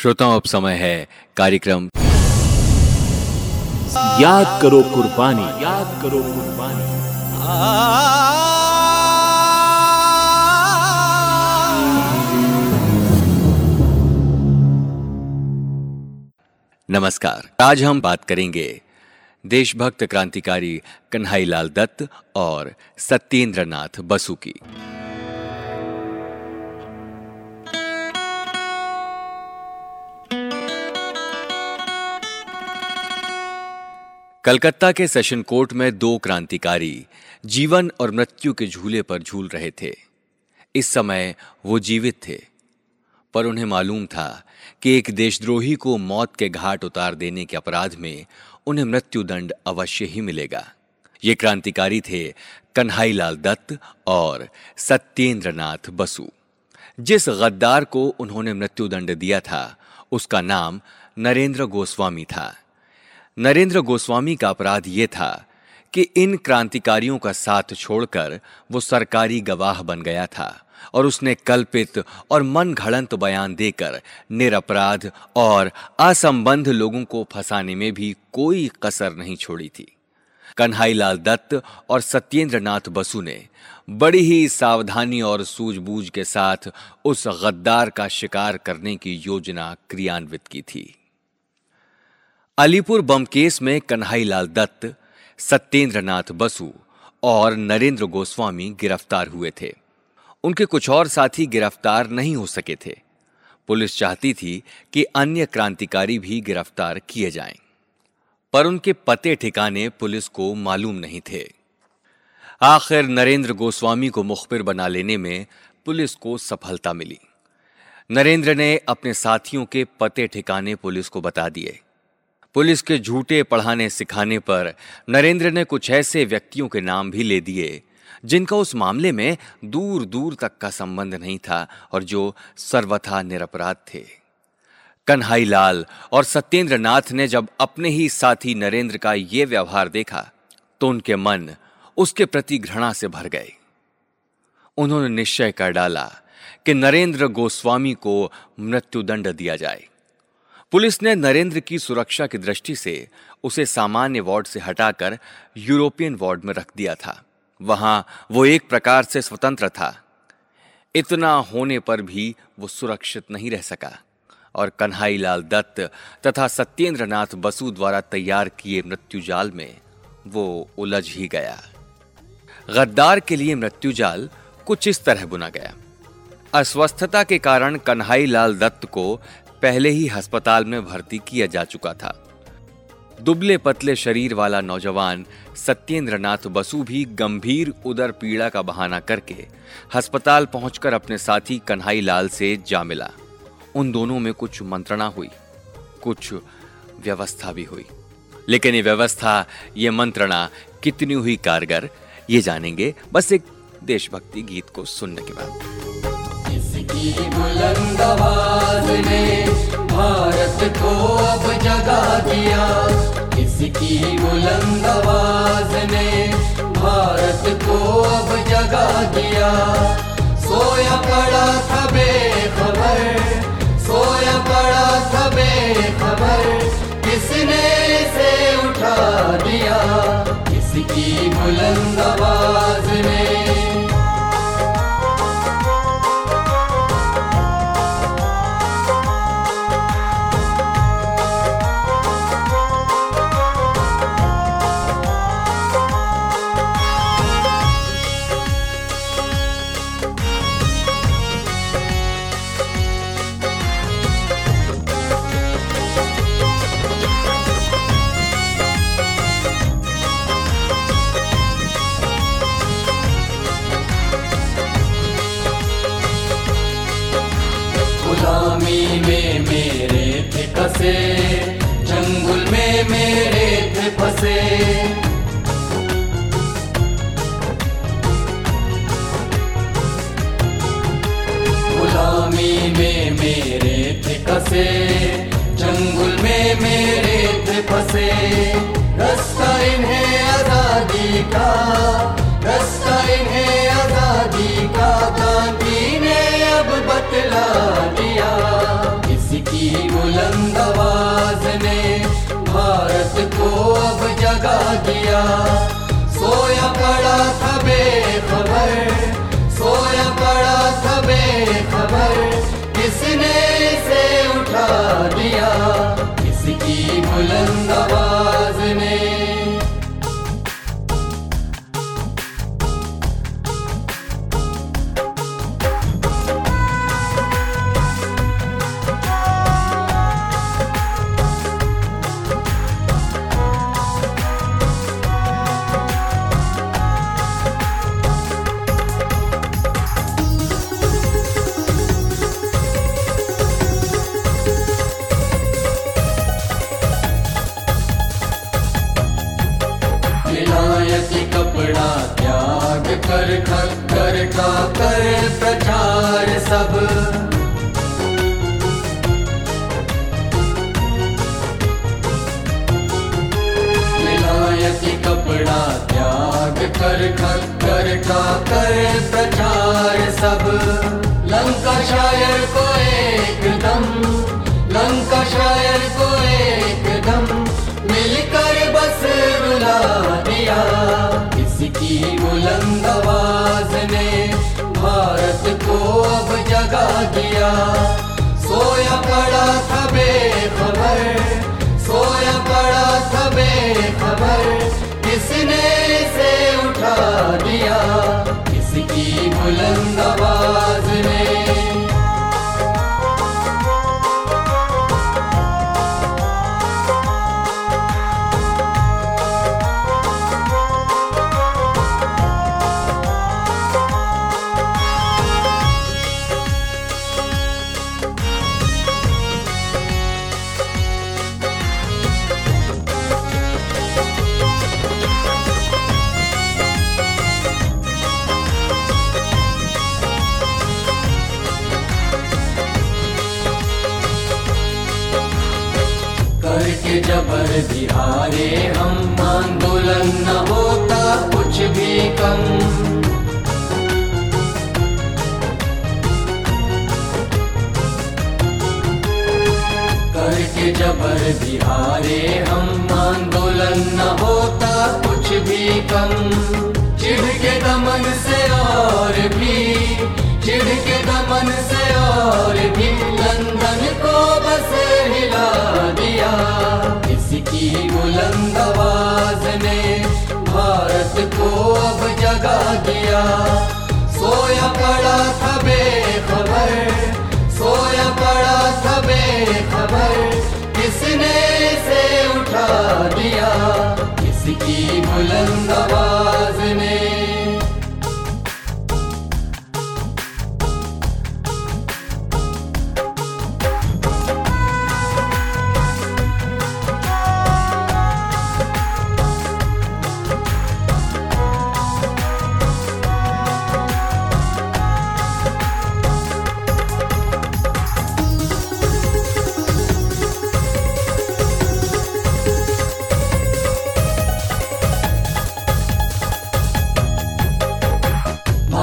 श्रोताओं अब समय है कार्यक्रम। याद करो कुर्बानी। याद करो कुर्बानी। नमस्कार। आज हम बात करेंगे देशभक्त क्रांतिकारी कन्हैयालाल दत्त और सत्येंद्र नाथ बसु की। कलकत्ता के सेशन कोर्ट में दो क्रांतिकारी, जीवन और मृत्यु के झूले पर झूल रहे थे। इस समय वो जीवित थे, पर उन्हें मालूम था कि एक देशद्रोही को मौत के घाट उतार देने के अपराध में उन्हें मृत्यु दंड अवश्य ही मिलेगा। ये क्रांतिकारी थे कन्हैयालाल दत्त और सत्येंद्र नाथ बसु। जिस गद्दार को उन्होंने मृत्युदंड दिया था, उसका नाम नरेंद्र गोस्वामी था। नरेंद्र गोस्वामी का अपराध यह था कि इन क्रांतिकारियों का साथ छोड़कर वो सरकारी गवाह बन गया था और उसने कल्पित और मन घड़ंत बयान देकर निरपराध और असंबंध लोगों को फंसाने में भी कोई कसर नहीं छोड़ी थी। कन्हैयालाल दत्त और सत्येंद्र नाथ बसु ने बड़ी ही सावधानी और सूझबूझ के साथ उस गद्दार का शिकार करने की योजना क्रियान्वित की थी। अलीपुर बम केस में कन्हई लाल दत्त सत्येंद्र नाथ बसु और नरेंद्र गोस्वामी गिरफ़्तार हुए थे। उनके कुछ और साथी गिरफ़्तार नहीं हो सके थे। पुलिस चाहती थी कि अन्य क्रांतिकारी भी गिरफ़्तार किए जाएँ, पर उनके पते ठिकाने पुलिस को मालूम नहीं थे। आखिर नरेंद्र गोस्वामी को मुखबिर बना लेने में पुलिस को सफलता मिली। नरेंद्र ने अपने साथियों के पते ठिकाने पुलिस को बता दिए। पुलिस के झूठे पढ़ाने सिखाने पर नरेंद्र ने कुछ ऐसे व्यक्तियों के नाम भी ले दिए, जिनका उस मामले में दूर दूर तक का संबंध नहीं था और जो सर्वथा निरपराध थे। कन्हाई लाल और सत्येंद्र नाथ ने जब अपने ही साथी नरेंद्र का ये व्यवहार देखा तो उनके मन उसके प्रति घृणा से भर गए। उन्होंने निश्चय कर डाला कि नरेंद्र गोस्वामी को मृत्युदंड दिया जाए। पुलिस ने नरेंद्र की सुरक्षा की दृष्टि से उसे सामान्य वार्ड से हटाकर यूरोपियन वार्ड में रख दिया था। वहाँ वो एक प्रकार से स्वतंत्र था। इतना होने पर भी वो सुरक्षित नहीं रह सका और कन्हाईलाल दत्त तथा सत्येंद्र नाथ बसु द्वारा तैयार किए मृत्युजाल में वो उलझ ही गया। गद्दार के लिए मृत्युजाल कुछ इस तरह बुना गया। अस्वस्थता के कारण कन्हाईलाल दत्त को पहले ही अस्पताल में भर्ती किया जा चुका था। दुबले पतले शरीर वाला नौजवान सत्येंद्र नाथ बसु भी गंभीर उदर पीड़ा का बहाना करके अस्पताल पहुंचकर अपने साथी कन्हाई लाल से जा मिला। उन दोनों में कुछ मंत्रणा हुई, कुछ व्यवस्था भी हुई। लेकिन ये व्यवस्था, ये मंत्रणा कितनी हुई कारगर, ये जानेंगे बस एक देशभक्ति गीत को सुनने के बाद। भारत को अब जगा दिया। इसकी बुलंद आवाज़ ने भारत को अब जगा दिया। सोया पड़ा था बेखबर, सोया पड़ा था बेखबर, किसने से उठा दिया? इसकी बुलंद आवाज़ ने कसे जंगल में मेरे थे फंसे। गुलामी में मेरे थे कसे, जंगल में मेरे थे फंसे। रास्ता इन्हें आज़ादी का, रास्ता इन्हें आज़ादी का गांधी ने अब बतला दिया दिया सोया पड़ा सबे खबर, सोया पड़ा सबे खबर, किसने से उठा दिया? किसकी बुलंद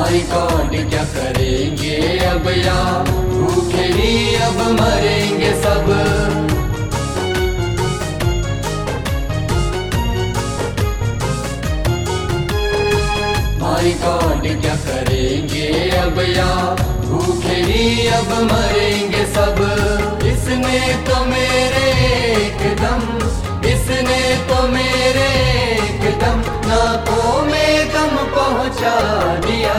गॉड क्या करेंगे अब या? भूखे ही अब मरेंगे सब। गॉड क्या करेंगे अब या? भूखे ही अब मरेंगे सब। इसने तो मेरे एकदम इसने तो मेरे नाकों में दम पहुँचा दिया।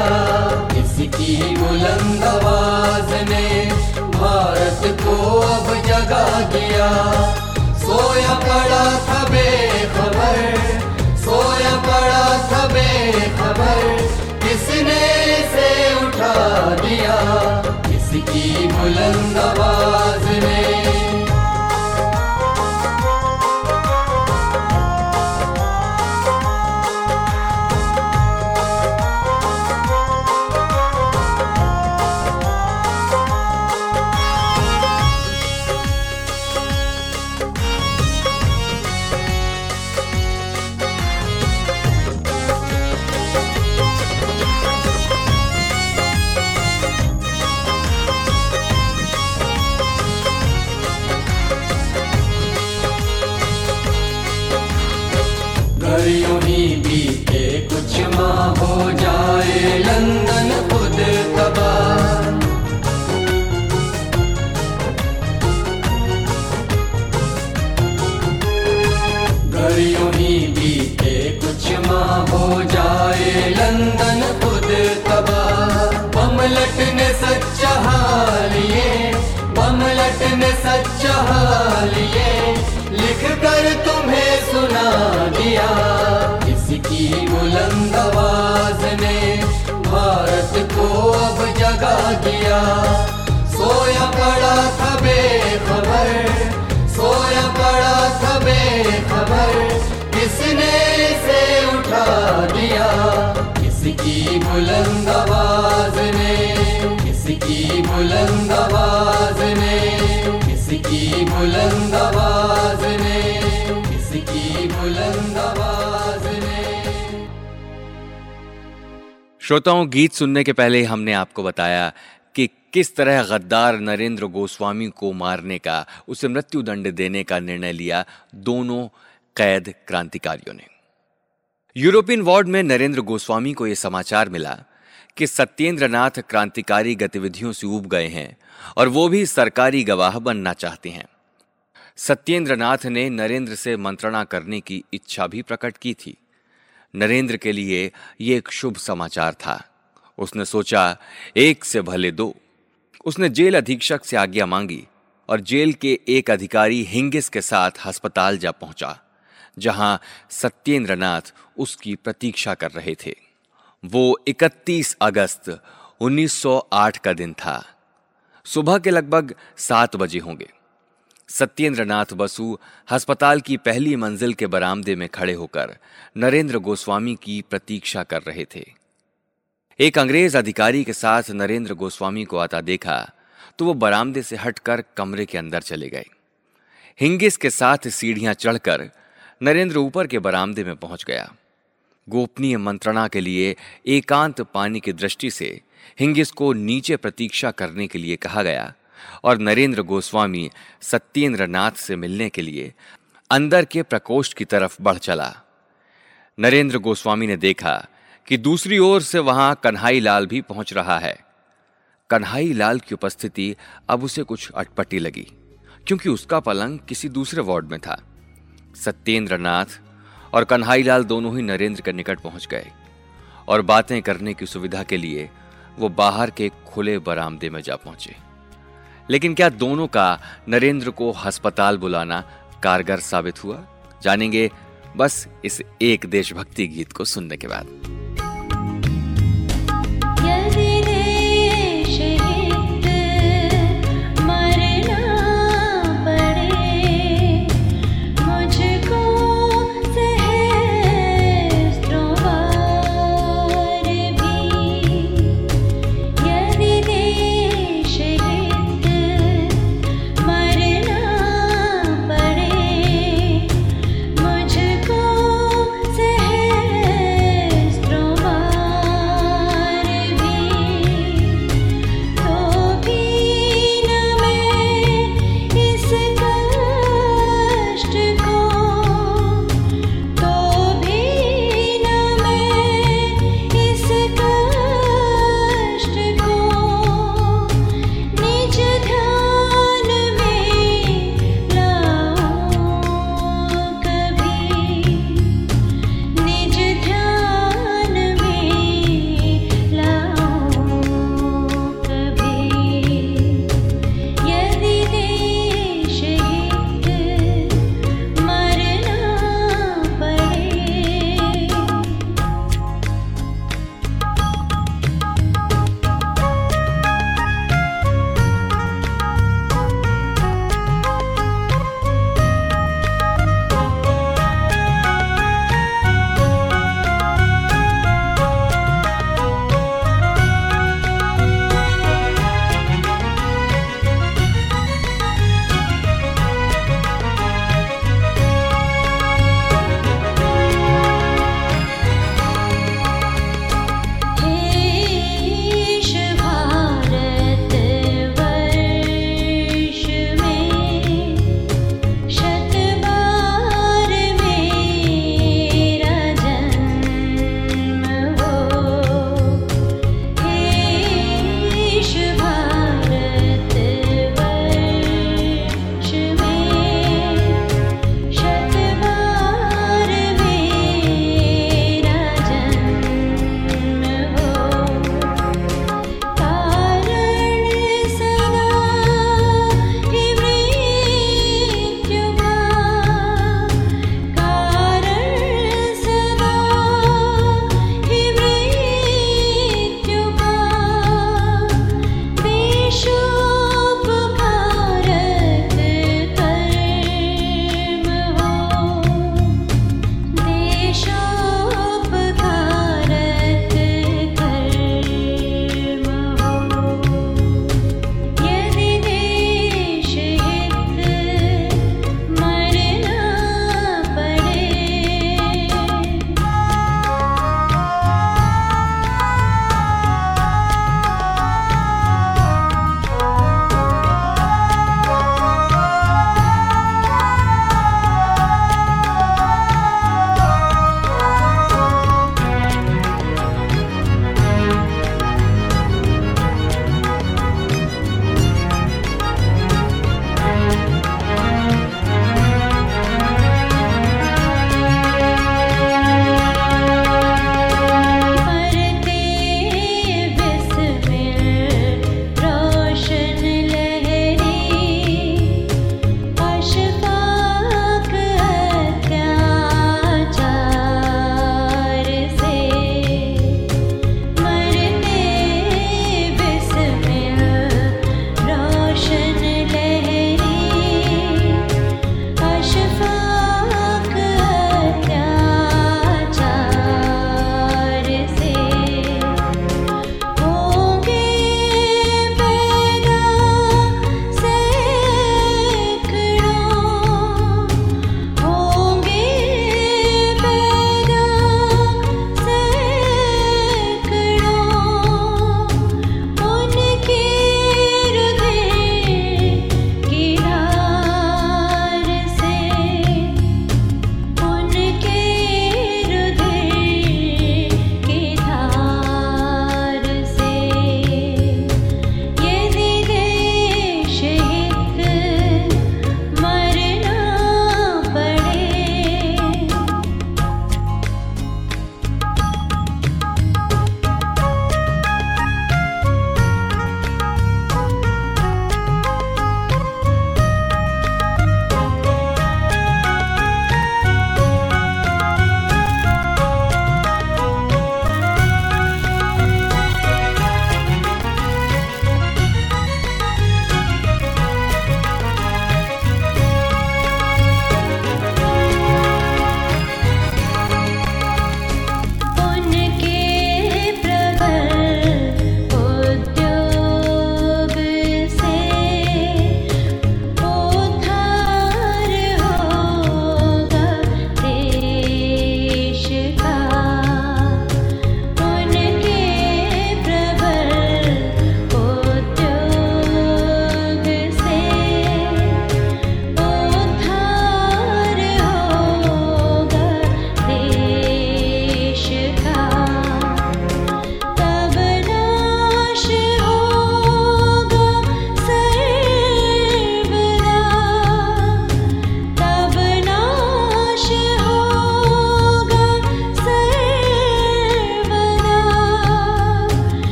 इसकी बुलंद आवाज़ ने भारत को अब जगा दिया। सोया पड़ा था बेखबर, सोया पड़ा था बेखबर, किसने से उठा दिया? किसकी बुलंद आवाज़ ने लिख कर तुम्हें सुना दिया। इसकी बुलंद आवाज़ ने भारत को अब जगा दिया। सोया पड़ा था बेखबर, सोया पड़ा था बेखबर, किसने उठा दिया? किसकी बुलंद आवाज़ ने किसकी बुलंद ने ने श्रोताओं, गीत सुनने के पहले हमने आपको बताया कि किस तरह गद्दार नरेंद्र गोस्वामी को मारने का, उसे मृत्यु दंड देने का निर्णय लिया दोनों कैद क्रांतिकारियों ने। यूरोपियन वार्ड में नरेंद्र गोस्वामी को यह समाचार मिला कि सत्येंद्र नाथ क्रांतिकारी गतिविधियों से उब गए हैं और वो भी सरकारी गवाह बनना चाहते हैं। सत्येंद्र नाथ ने नरेंद्र से मंत्रणा करने की इच्छा भी प्रकट की थी। नरेंद्र के लिए यह एक शुभ समाचार था। उसने सोचा, एक से भले दो। उसने जेल अधीक्षक से आज्ञा मांगी और जेल के एक अधिकारी हिंगिस के साथ अस्पताल जा पहुँचा, जहाँ सत्येंद्र नाथ उसकी प्रतीक्षा कर रहे थे। वो 31 अगस्त 1908 का दिन था। सुबह के लगभग सात बजे होंगे। सत्येंद्र नाथ बसु अस्पताल की पहली मंजिल के बरामदे में खड़े होकर नरेंद्र गोस्वामी की प्रतीक्षा कर रहे थे। एक अंग्रेज़ अधिकारी के साथ नरेंद्र गोस्वामी को आता देखा तो वो बरामदे से हटकर कमरे के अंदर चले गए। हिंगिस के साथ सीढ़ियाँ चढ़कर नरेंद्र ऊपर के बरामदे में पहुँच गया। गोपनीय मंत्रणा के लिए एकांत पानी की दृष्टि से हिंगिस को नीचे प्रतीक्षा करने के लिए कहा गया और नरेंद्र गोस्वामी सत्येंद्र नाथ से मिलने के लिए अंदर के प्रकोष्ठ की तरफ़ बढ़ चला। नरेंद्र गोस्वामी ने देखा कि दूसरी ओर से वहाँ कन्हाई लाल भी पहुँच रहा है। कन्हाई लाल की उपस्थिति अब उसे कुछ अटपटी लगी, क्योंकि उसका पलंग किसी दूसरे वार्ड में था। सत्येंद्र नाथ और कन्हाई लाल दोनों ही नरेंद्र के निकट पहुँच गए और बातें करने की सुविधा के लिए वो बाहर के खुले बरामदे में जा पहुँचे। लेकिन क्या दोनों का नरेंद्र को अस्पताल बुलाना कारगर साबित हुआ? जानेंगे बस इस एक देशभक्ति गीत को सुनने के बाद।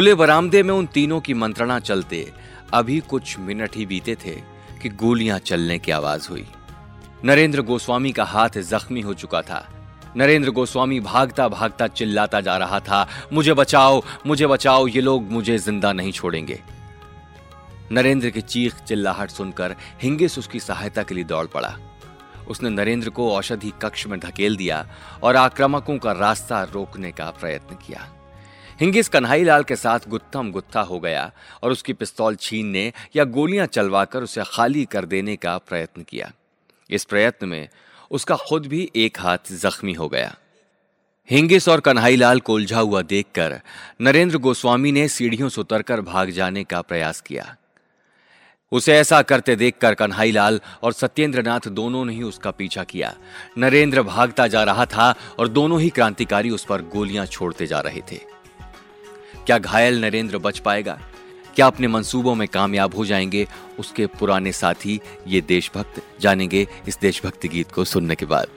खुले बरामदे में उन तीनों की मंत्रणा चलते अभी कुछ मिनट ही बीते थे कि गोलियाँ चलने की आवाज़ हुई। नरेंद्र गोस्वामी का हाथ जख्मी हो चुका था। नरेंद्र गोस्वामी भागता भागता चिल्लाता जा रहा था, मुझे बचाओ मुझे बचाओ, ये लोग मुझे ज़िंदा नहीं छोड़ेंगे। नरेंद्र की चीख चिल्लाहट सुनकर हिंगिस उसकी सहायता के लिए दौड़ पड़ा। उसने नरेंद्र को औषधि कक्ष में धकेल दिया और आक्रामकों का रास्ता रोकने का प्रयत्न किया। हिंगिस कन्हाई लाल के साथ गुत्थम गुत्था हो गया और उसकी पिस्तौल छीनने या गोलियाँ चलवाकर उसे खाली कर देने का प्रयत्न किया। इस प्रयत्न में उसका खुद भी एक हाथ जख्मी हो गया। हिंगिस और कन्हाईलाल को उलझा हुआ देखकर नरेंद्र गोस्वामी ने सीढ़ियों से उतरकर भाग जाने का प्रयास किया। उसे ऐसा करते देखकर कन्हाईलाल और सत्येंद्रनाथ दोनों ने ही उसका पीछा किया। नरेंद्र भागता जा रहा था और दोनों ही क्रांतिकारी उस पर गोलियाँ छोड़ते जा रहे थे। क्या घायल नरेंद्र बच पाएगा? क्या अपने मंसूबों में कामयाब हो जाएँगे? उसके पुराने साथी ये देशभक्त जानेंगे इस देशभक्ति गीत को सुनने के बाद।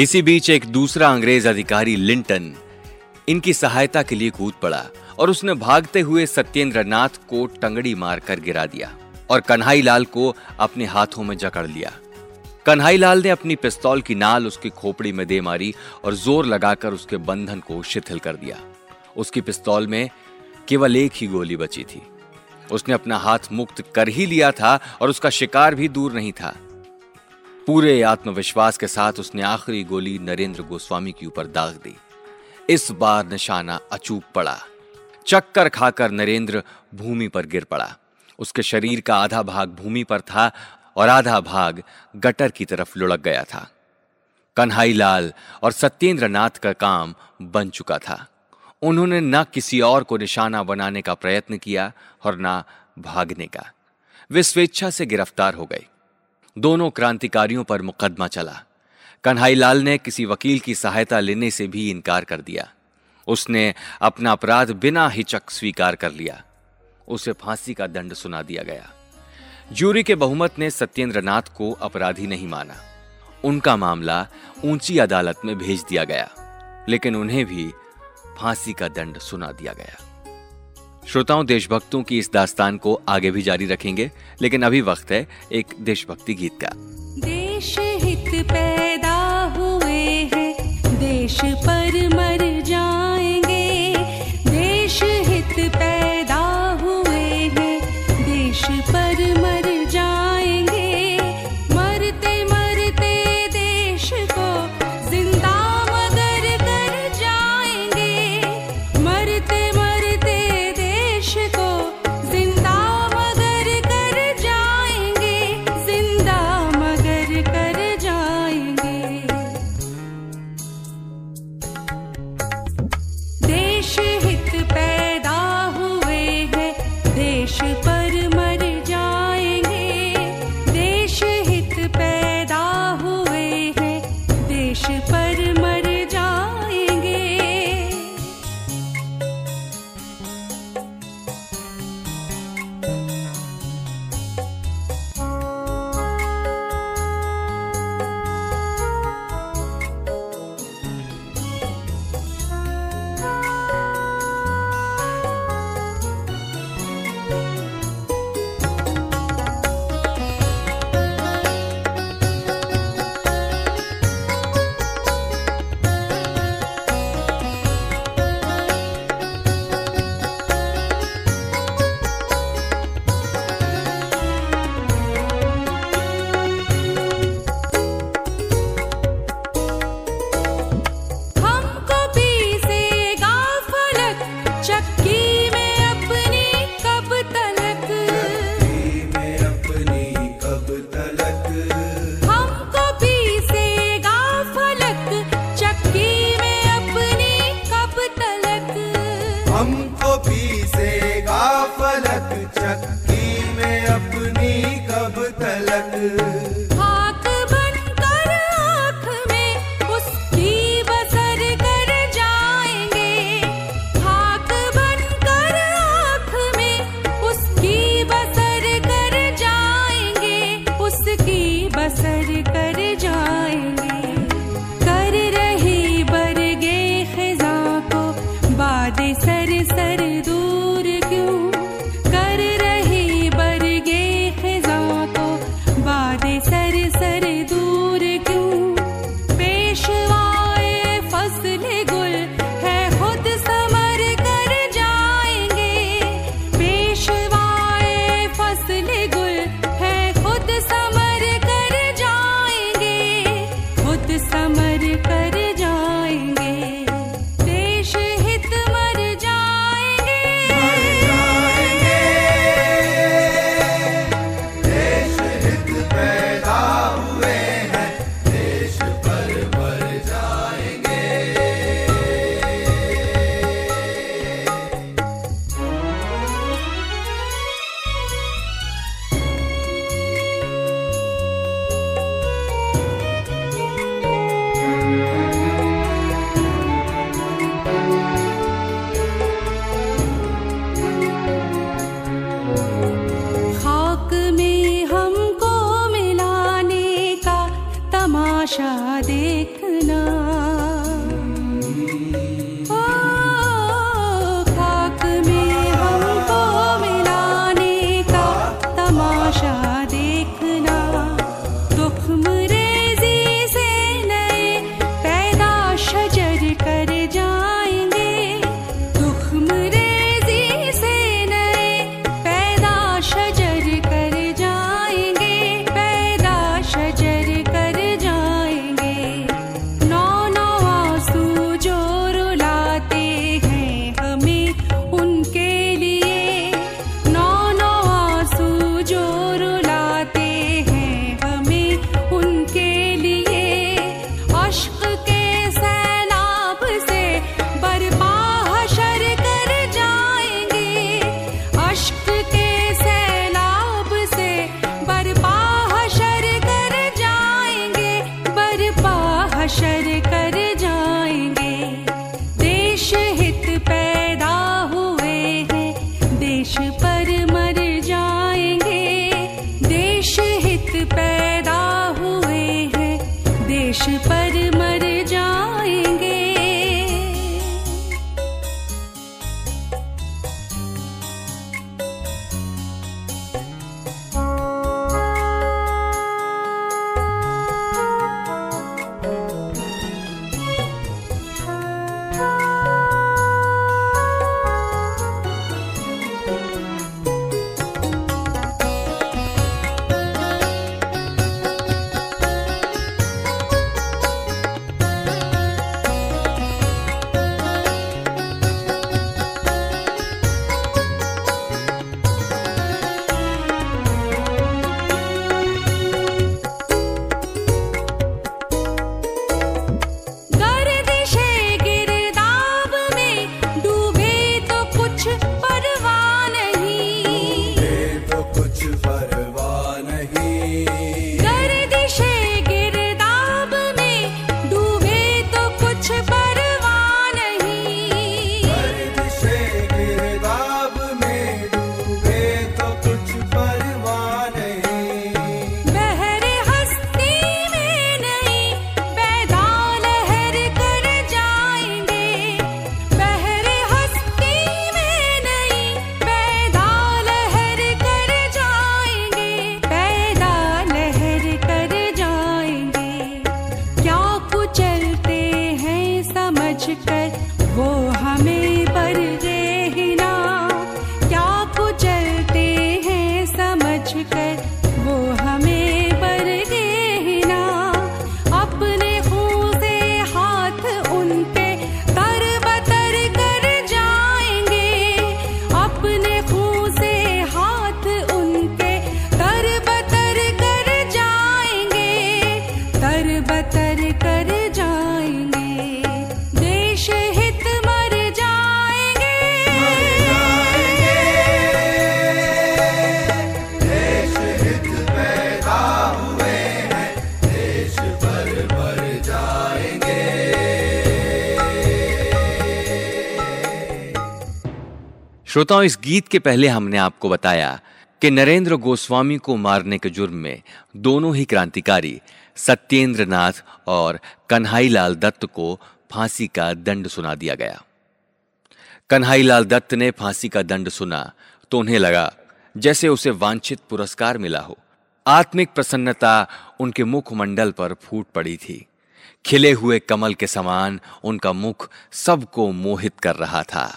इसी बीच एक दूसरा अंग्रेज़ अधिकारी लिंटन इनकी सहायता के लिए कूद पड़ा और उसने भागते हुए सत्येंद्र नाथ को टंगड़ी मारकर गिरा दिया और कन्हाई लाल को अपने हाथों में जकड़ लिया। कन्हाई लाल ने अपनी पिस्तौल की नाल उसकी खोपड़ी में दे मारी और ज़ोर लगाकर उसके बंधन को शिथिल कर दिया। उसकी पिस्तौल में केवल एक ही गोली बची थी। उसने अपना हाथ मुक्त कर ही लिया था और उसका शिकार भी दूर नहीं था। पूरे आत्मविश्वास के साथ उसने आखिरी गोली नरेंद्र गोस्वामी के ऊपर दाग दी। इस बार निशाना अचूक पड़ा। चक्कर खाकर नरेंद्र भूमि पर गिर पड़ा। उसके शरीर का आधा भाग भूमि पर था और आधा भाग गटर की तरफ़ लुढ़क गया था। कन्हाई लाल और सत्येंद्र नाथ का काम बन चुका था। उन्होंने न किसी और को निशाना बनाने का प्रयत्न किया और न भागने का। वे स्वेच्छा से गिरफ़्तार हो गए। दोनों क्रांतिकारियों पर मुकदमा चला। कन्हाई लाल ने किसी वकील की सहायता लेने से भी इनकार कर दिया। उसने अपना अपराध बिना हिचक स्वीकार कर लिया। उसे फांसी का दंड सुना दिया गया। जूरी के बहुमत ने सत्येंद्र नाथ को अपराधी नहीं माना। उनका मामला ऊँची अदालत में भेज दिया गया, लेकिन उन्हें भी फांसी का दंड सुना दिया गया। श्रोताओं, देशभक्तों की इस दास्तान को आगे भी जारी रखेंगे, लेकिन अभी वक्त है एक देशभक्ति गीत का। देश हित पैदा हुए हैं, देश पर मर जाएँगे देखना। श्रोताओं, इस गीत के पहले हमने आपको बताया कि नरेंद्र गोस्वामी को मारने के जुर्म में दोनों ही क्रांतिकारी सत्येंद्र नाथ और कन्हाईलाल दत्त को फांसी का दंड सुना दिया गया। कन्हाईलाल दत्त ने फांसी का दंड सुना तो उन्हें लगा जैसे उसे वांछित पुरस्कार मिला हो। आत्मिक प्रसन्नता उनके मुखमंडल पर फूट पड़ी थी। खिले हुए कमल के समान उनका मुख सबको मोहित कर रहा था।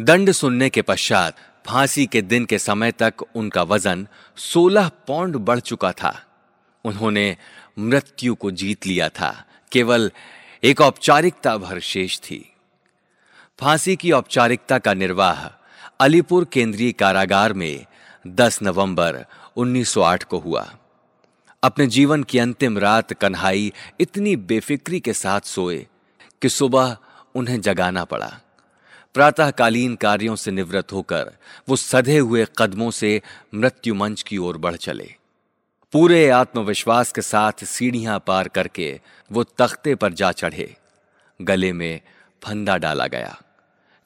दंड सुनने के पश्चात, फांसी के दिन के समय तक उनका वज़न 16 पौंड बढ़ चुका था। उन्होंने मृत्यु को जीत लिया था। केवल एक औपचारिकता भर शेष थी। फांसी की औपचारिकता का निर्वाह अलीपुर केंद्रीय कारागार में 10 नवंबर 1908 को हुआ। अपने जीवन की अंतिम रात कन्हाई इतनी बेफिक्री के साथ सोए कि सुबह उन्हें जगाना पड़ा। प्रातःकालीन कार्यों से निवृत्त होकर वो सधे हुए कदमों से मृत्यु मंच की ओर बढ़ चले। पूरे आत्मविश्वास के साथ सीढ़ियाँ पार करके वो तख्ते पर जा चढ़े। गले में फंदा डाला गया।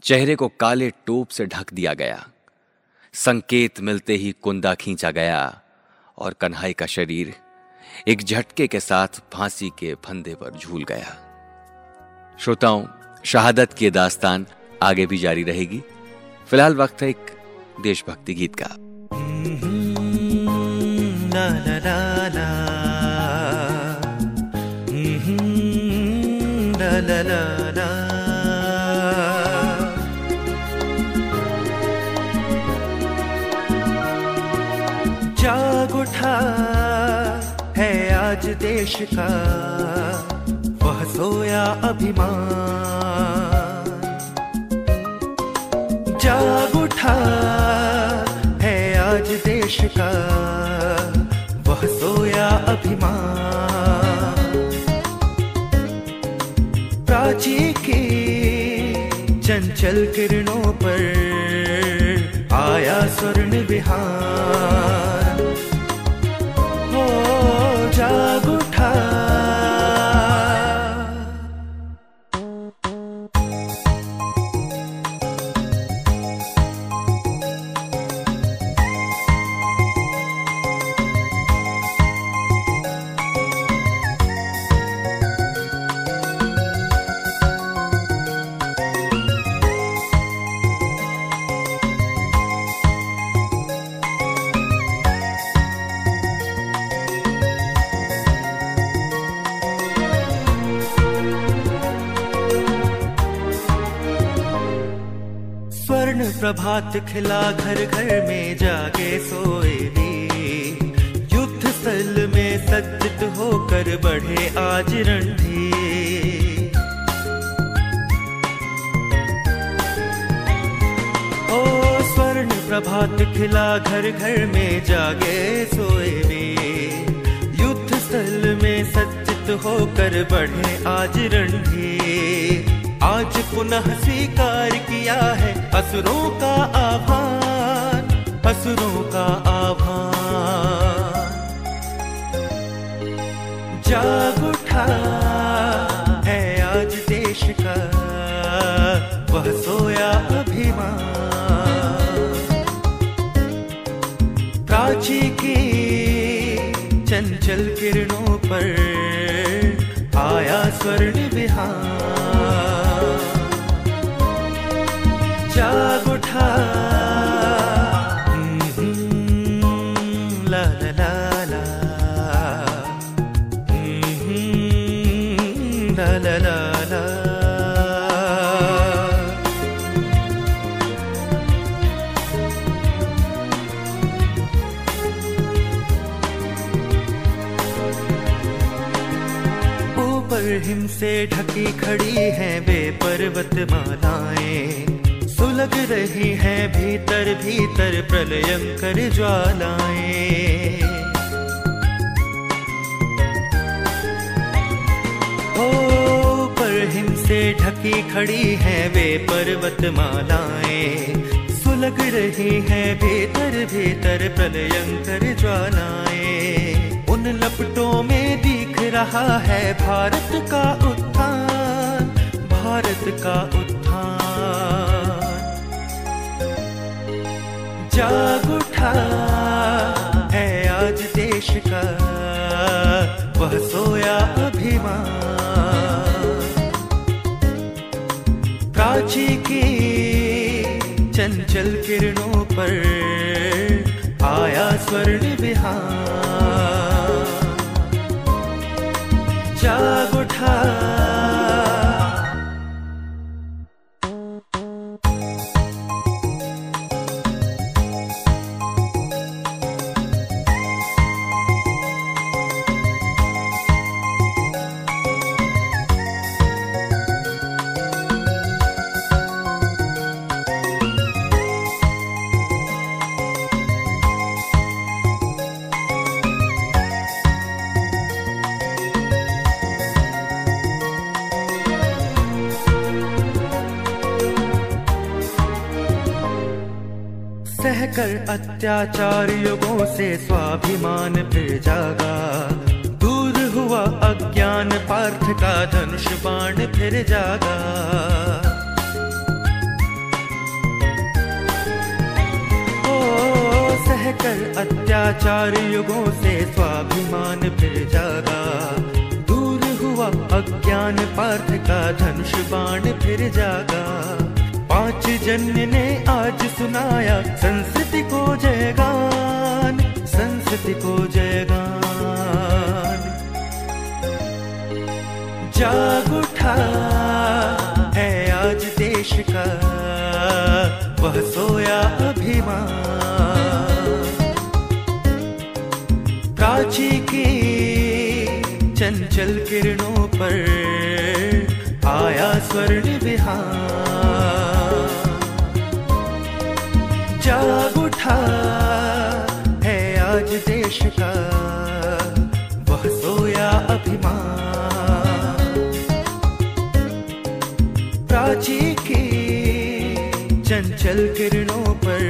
चेहरे को काले टोप से ढक दिया गया। संकेत मिलते ही कुंदा खींचा गया और कन्हाई का शरीर एक झटके के साथ फांसी के फंदे पर झूल गया। श्रोताओं, शहादत की दास्तान आगे भी जारी रहेगी। फ़िलहाल वक्त है एक देशभक्ति गीत का। जाग उठा है आज देश का, वह सोया अभिमान। उठा है आज देश का। वह सोया अभिमान। प्राची की चंचल किरणों पर आया स्वर्ण विहार। खिला घर घर में जागे सोए वीर युद्ध स्थल में सज्जित होकर बढ़े आज रणधीर। ओ, स्वर्ण प्रभात खिला घर घर में जागे सोए वीर युद्ध स्थल में सज्जित होकर बढ़े आज रणधीर। आज पुनः स्वीकार किया है। असुरों का आह्वान, असुरों का आह्वान। जाग उठा है आज देश का, वह सोया अभिमान। प्राची की चंचल किरणों पर आया स्वर्ण विहार। उठा। हम्म, ला ला हम्म, हिम से ढकी खड़ी हैं बेपर्वत मालाएँ सुलग रही हैं भीतर भीतर प्रलयंकर ज्वालाएँ। ओ पर हिम से ढकी खड़ी हैं बेपर्वत मालाएँ सुलग रही हैं भीतर भीतर प्रलयंकर ज्वालाएँ। उन लपटों में दिख रहा है भारत का उत्थान, भारत का उत्थान जाग उठा। है आज देश का, वह सोया अभिमान। प्राची की चंचल किरणों पर आया स्वर्ण विहार। प्राची की चंचल किरणों पर आया स्वर्ण विहार। जाग उठा है आज देश का, वह सोया अभिमान। प्राची की चंचल किरणों पर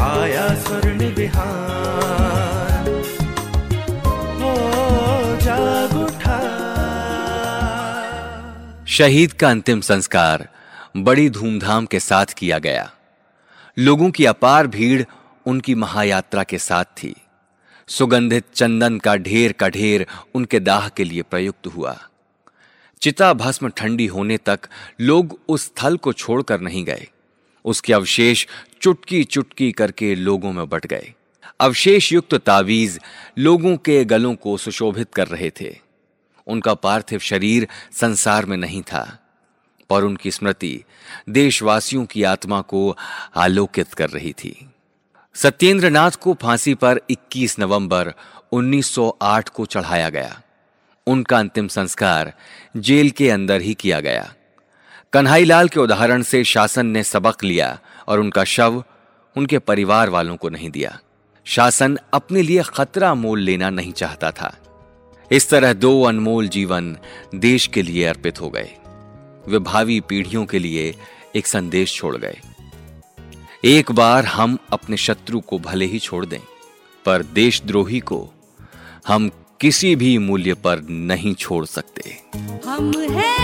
आया स्वर्ण विहार। शहीद का अंतिम संस्कार बड़ी धूमधाम के साथ किया गया। लोगों की अपार भीड़ उनकी महायात्रा के साथ थी। सुगंधित चंदन का ढेर का ढेर उनके दाह के लिए प्रयुक्त हुआ। चिता भस्म ठंडी होने तक लोग उस स्थल को छोड़कर नहीं गए। उसके अवशेष चुटकी चुटकी करके लोगों में बट गए। अवशेष युक्त तावीज लोगों के गलों को सुशोभित कर रहे थे। उनका पार्थिव शरीर संसार में नहीं था, पर उनकी स्मृति देशवासियों की आत्मा को आलोकित कर रही थी। सत्येंद्र नाथ को फांसी पर 21 नवंबर 1908 को चढ़ाया गया। उनका अंतिम संस्कार जेल के अंदर ही किया गया। कन्हाईलाल के उदाहरण से शासन ने सबक लिया और उनका शव उनके परिवार वालों को नहीं दिया। शासन अपने लिए खतरा मोल लेना नहीं चाहता था। इस तरह दो अनमोल जीवन देश के लिए अर्पित हो गए। वे भावी पीढ़ियों के लिए एक संदेश छोड़ गए। एक बार हम अपने शत्रु को भले ही छोड़ दें, पर देशद्रोही को हम किसी भी मूल्य पर नहीं छोड़ सकते। हम हैं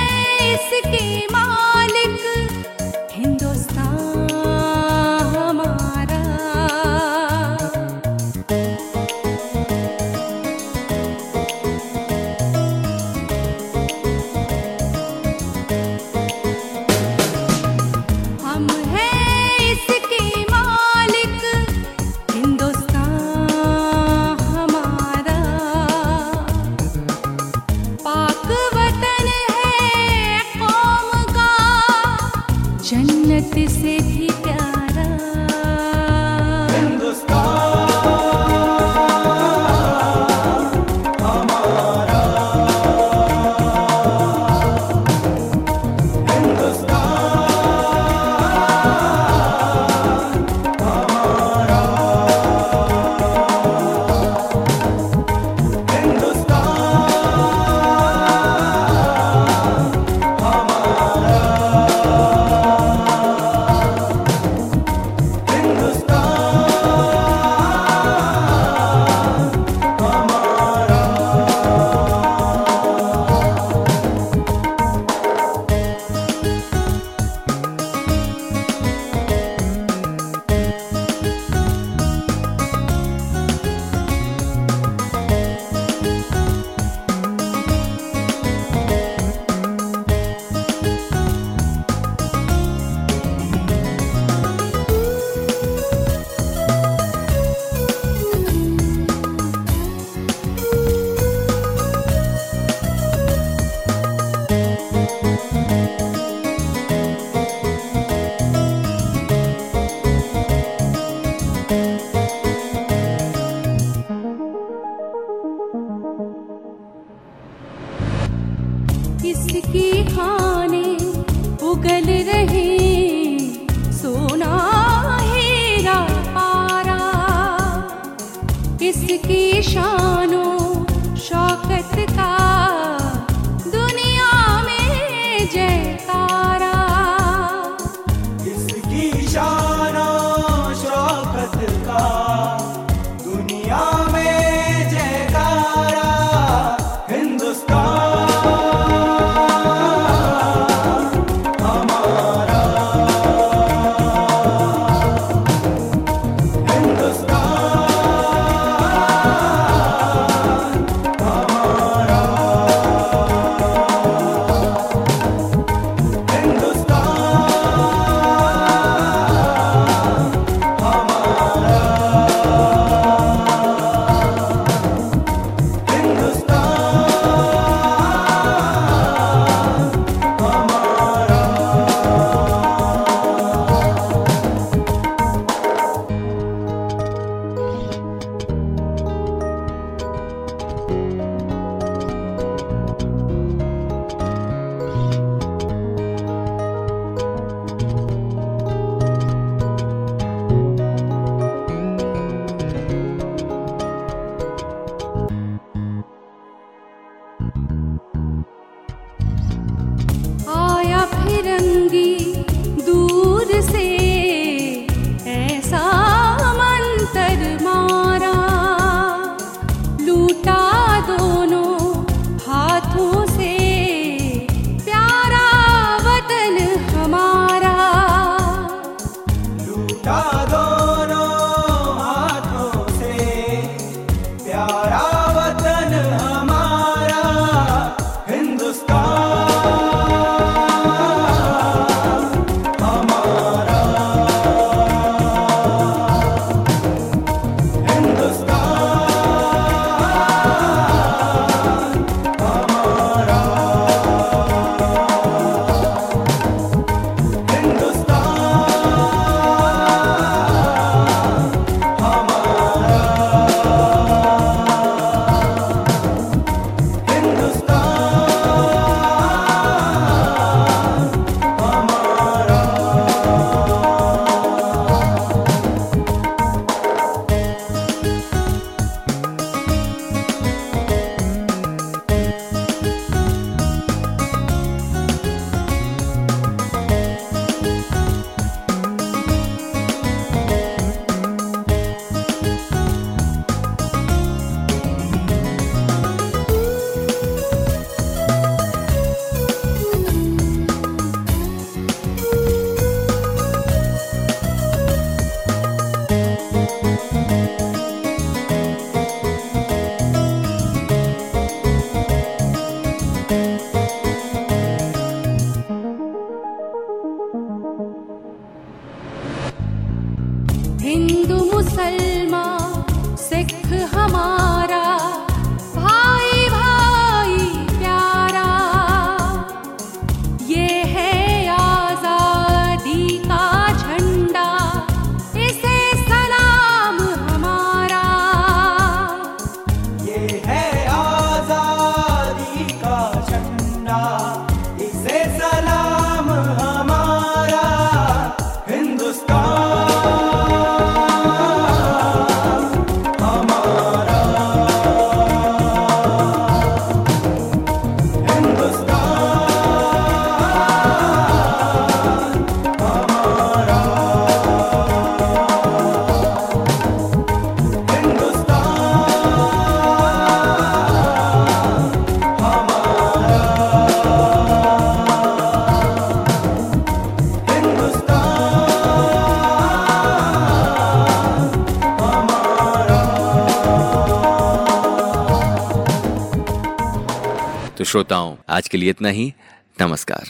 श्रोताओं आज के लिए इतना ही। नमस्कार।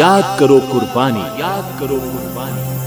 याद करो कुर्बानी। याद करो कुर्बानी।